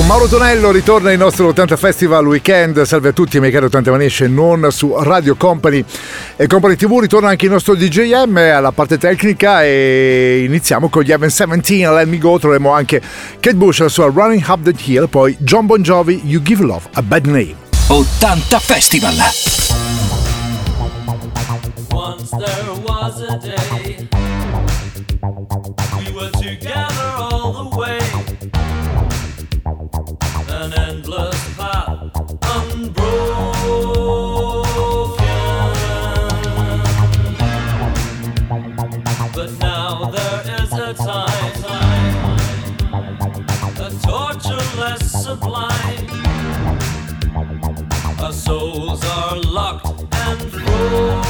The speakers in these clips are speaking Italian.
Con Mauro Tonello ritorna il nostro 80 Festival Weekend. Salve a tutti, miei cari 80 Manesce, non su Radio Company e Company TV. Ritorna anche il nostro DJM alla parte tecnica e iniziamo con gli Evan 17, Let Me Go. Troveremo anche Kate Bush, la sua Running Up the Hill, poi John Bon Jovi, You Give Love a Bad Name. 80 Festival. Once there was a day and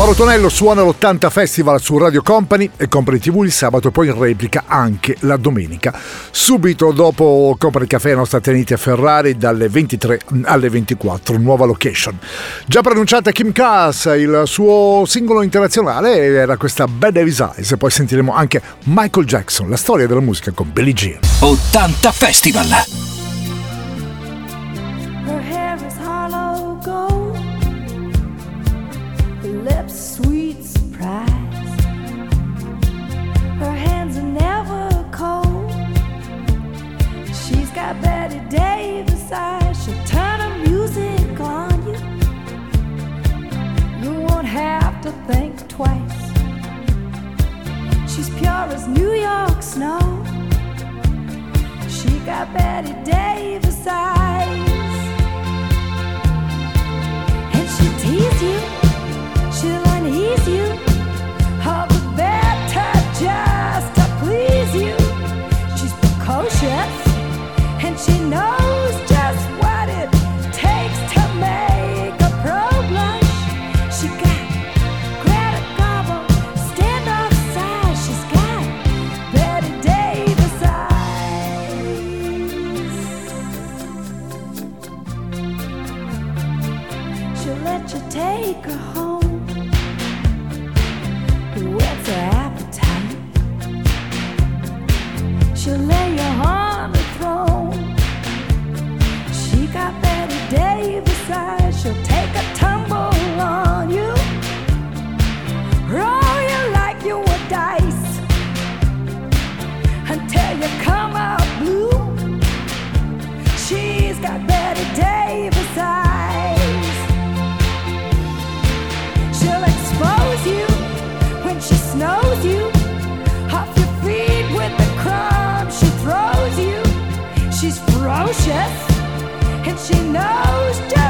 Mauro Tonello suona l'80 Festival su Radio Company e Company TV il sabato e poi in replica anche la domenica. Subito dopo Company Café nostra tenente a Ferrari dalle 23 alle 24, nuova location. Già pronunciata Kim Cass, il suo singolo internazionale era questa Bad Davis Eyes e poi sentiremo anche Michael Jackson, la storia della musica con Billie Jean. 80 Festival! inside. She'll turn the music on you. You won't have to think twice. She's pure as New York snow. She got Betty Davis eyes. And she'll tease you, she'll unease you. take her home. and she knows just.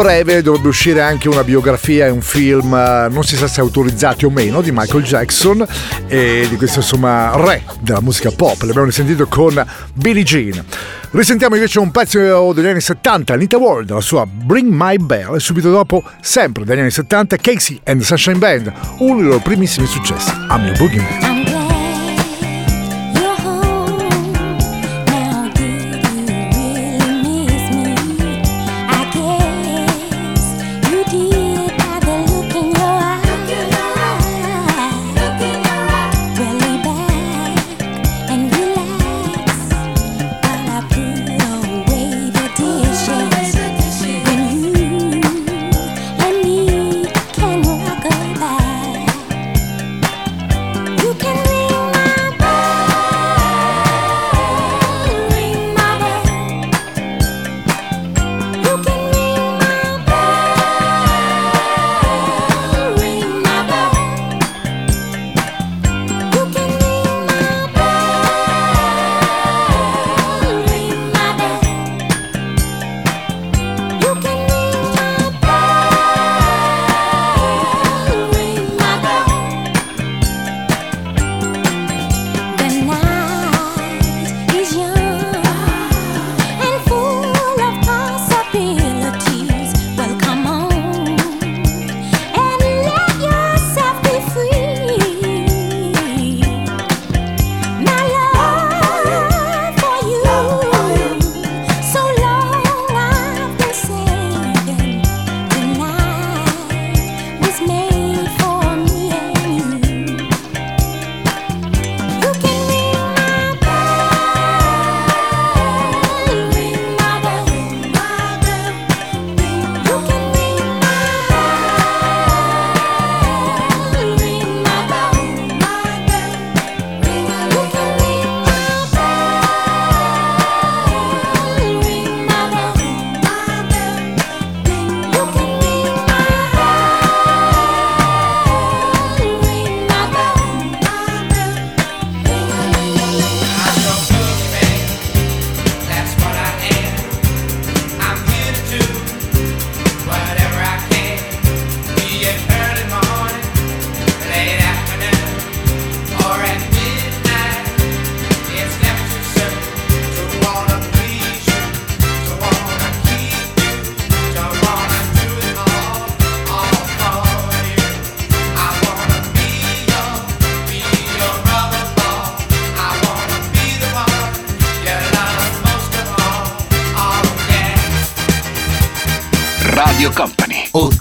breve dovrebbe uscire anche una biografia e un film, eh, non si sa se autorizzati o meno, di Michael Jackson e di questo insomma re della musica pop. L'abbiamo risentito con Billie Jean. Risentiamo invece un pezzo degli anni 70, Anita Ward, la sua Bring My Bell e subito dopo, sempre degli anni 70, Casey and the Sunshine Band, uno dei loro primissimi successi, I'm boogie. Boogeyman.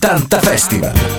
80 Festival.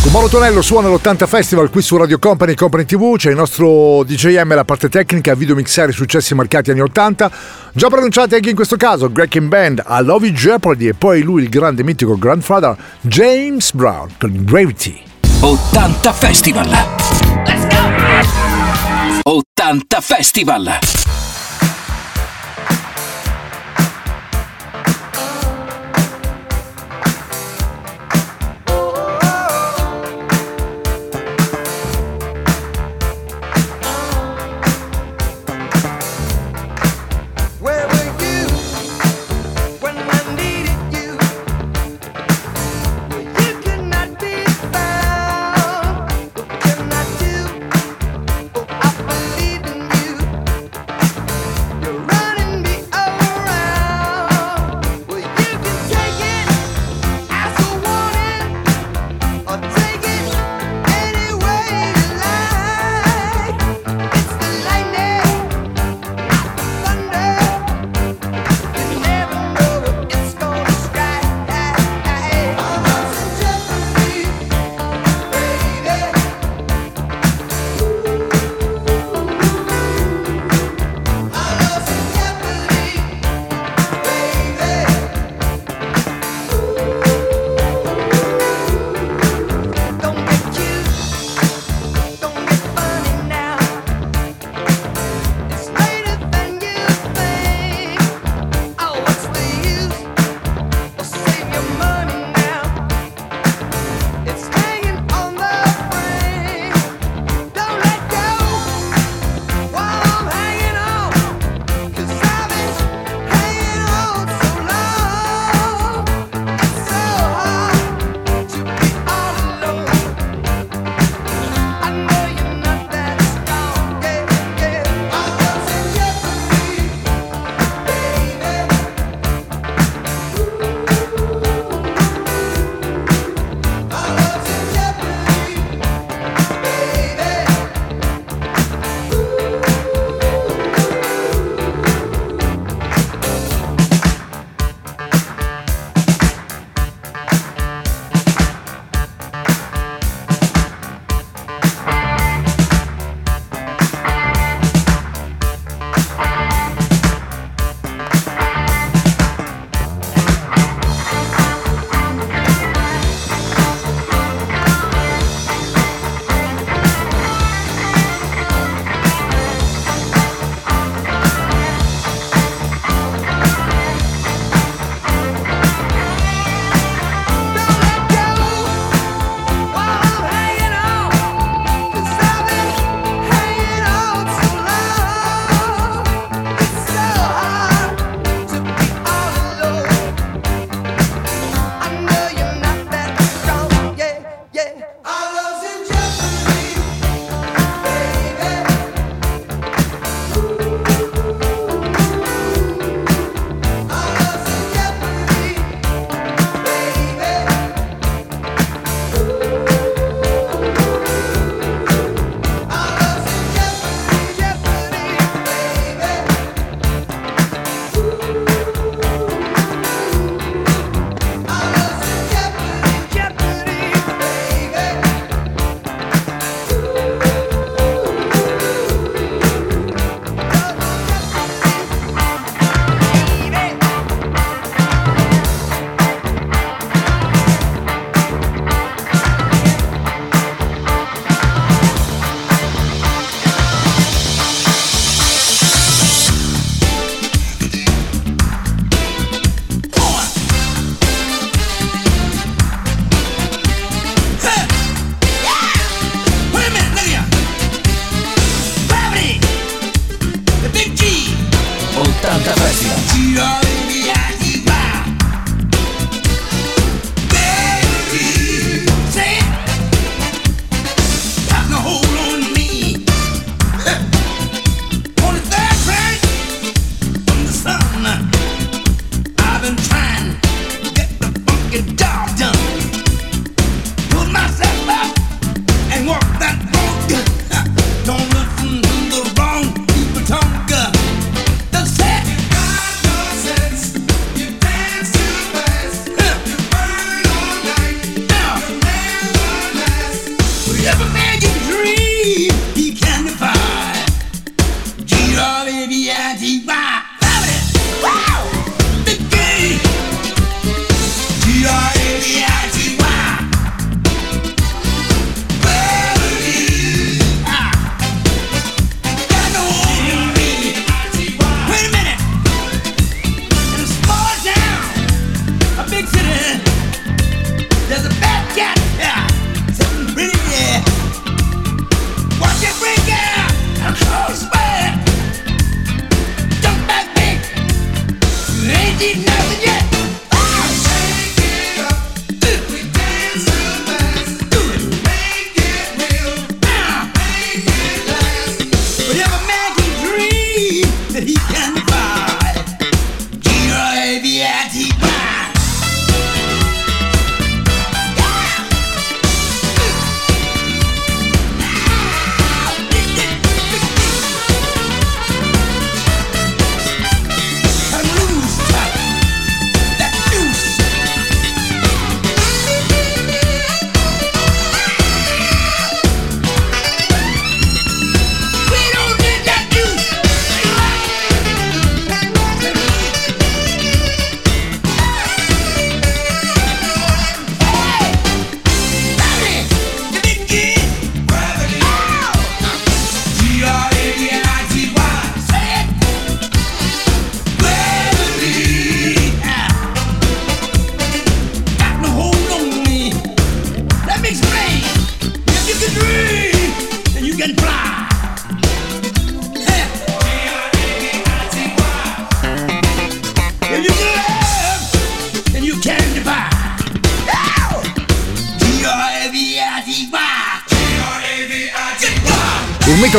Con Mauro Tonello suona l'80 Festival qui su Radio Company Company TV, c'è il nostro DJM, la parte tecnica, video mixare successi marcati anni 80, già pronunciati anche in questo caso, Greg in Band, I Love Jeopardy e poi lui il grande mitico grandfather James Brown con Gravity. 80 Festival! Let's go! 80 Festival!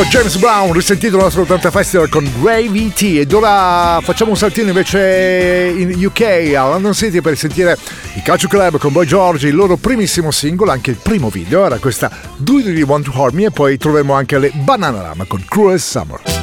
James Brown, risentito la nostra 80 Festival con Gravity ed ora facciamo un saltino invece in UK a London City per sentire i Calcio Club con Boy George, il loro primissimo singolo, anche il primo video. Era questa Do You Really Want To Harm Me? E poi troveremo anche le Banana Rama con Cruel Summer.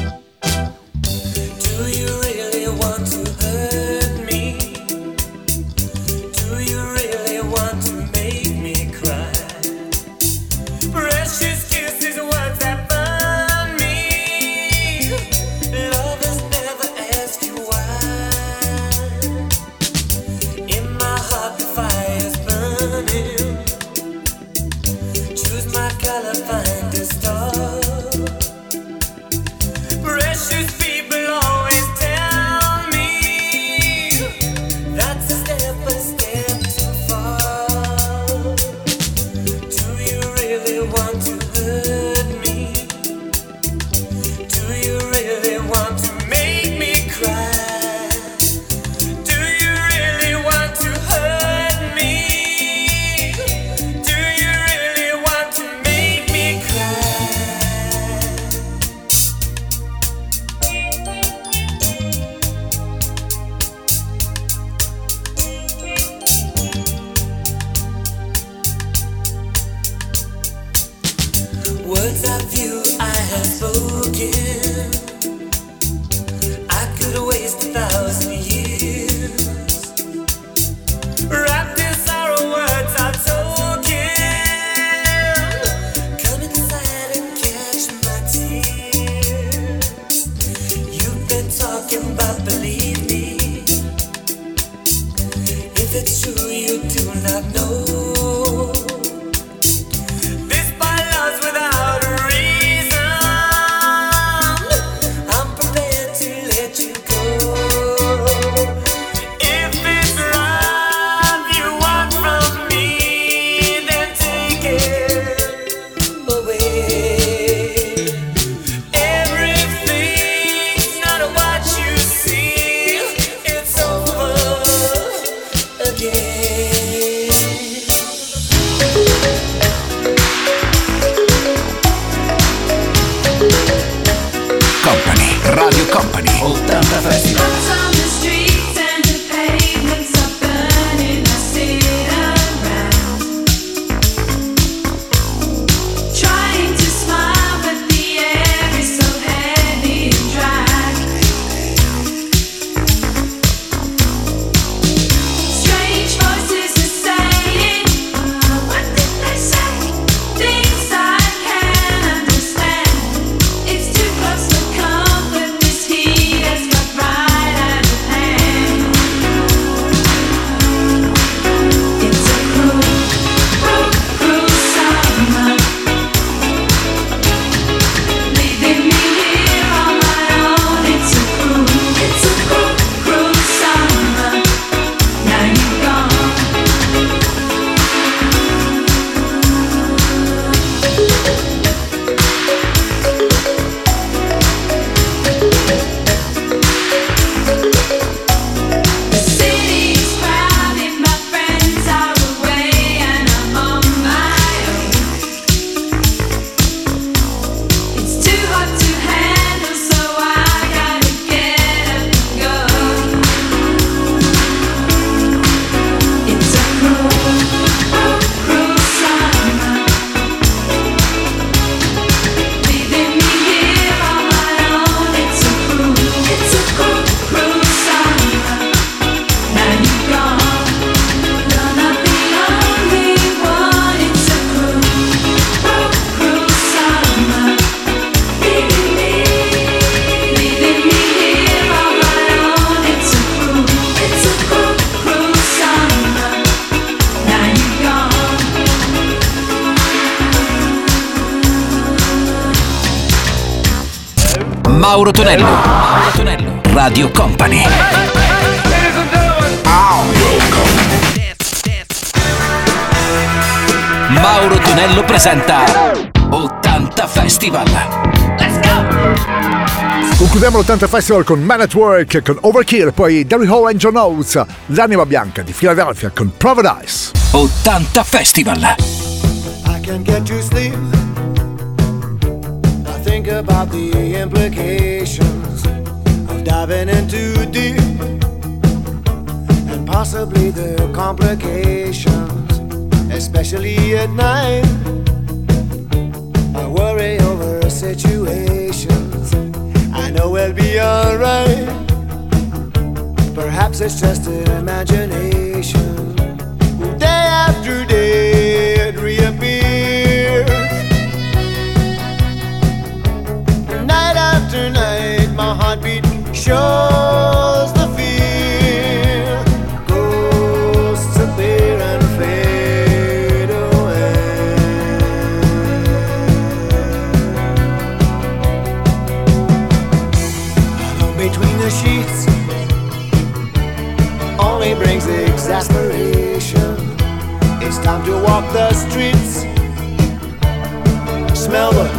it's true. Mauro Tonello. Mauro Tonello. Radio Company. Mauro Tonello presenta 80 Festival. Concludiamo l'80 Festival con Man at Work, con Overkill, poi Daryl Hall and John Oates, L'anima bianca di Philadelphia con Paradise. 80 Festival. I can't get to sleep. Think about the implications of diving in too deep and possibly the complications, especially at night. I worry over situations. I know we'll be alright. Perhaps it's just an imagination. Day after day heartbeat shows the fear. Ghosts appear and fade away. Between the sheets only brings exasperation. It's time to walk the streets, smell the.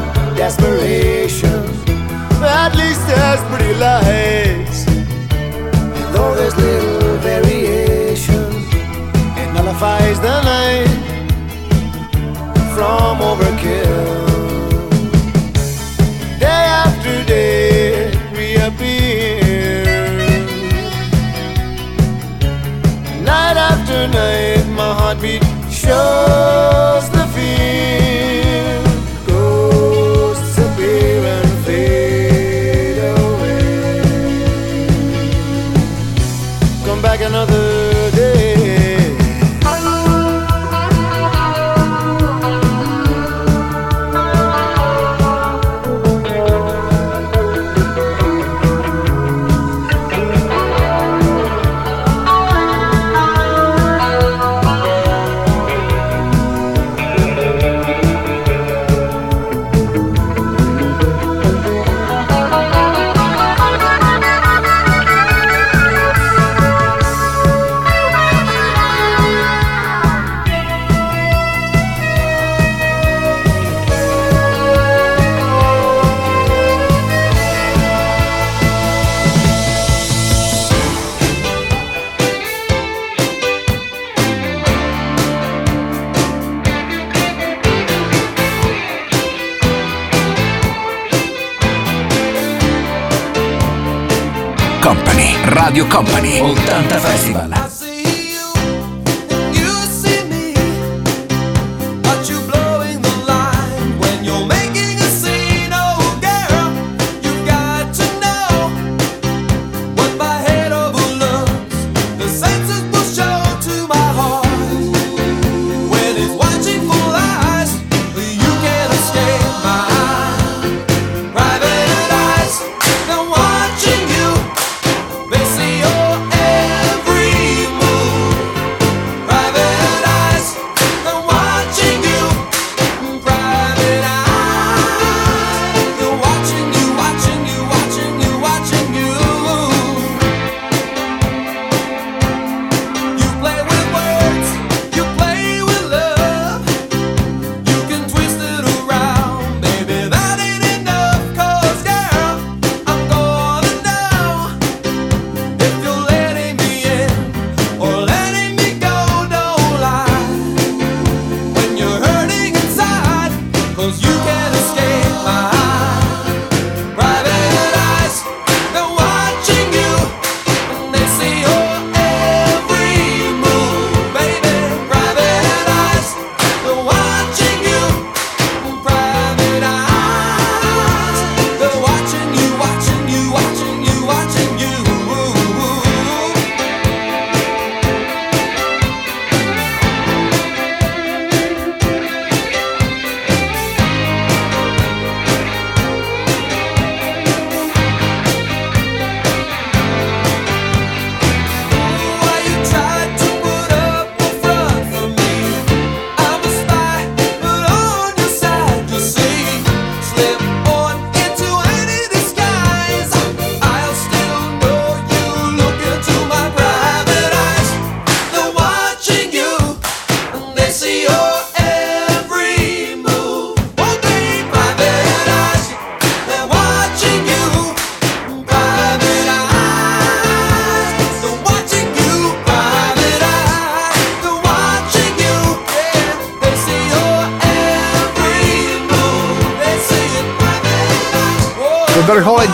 At least there's pretty lights, and though there's little variation, it nullifies the night from overkill. Day after day, it reappears. Night after night, my heartbeat shows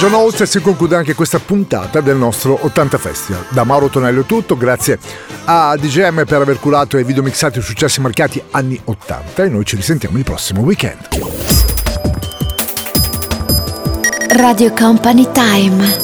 John Holtz e si conclude anche questa puntata del nostro 80 Festival. Da Mauro Tonello è tutto, grazie a DGM per aver curato e videomixato i successi marcati anni 80 e noi ci risentiamo il prossimo weekend. Radio Company Time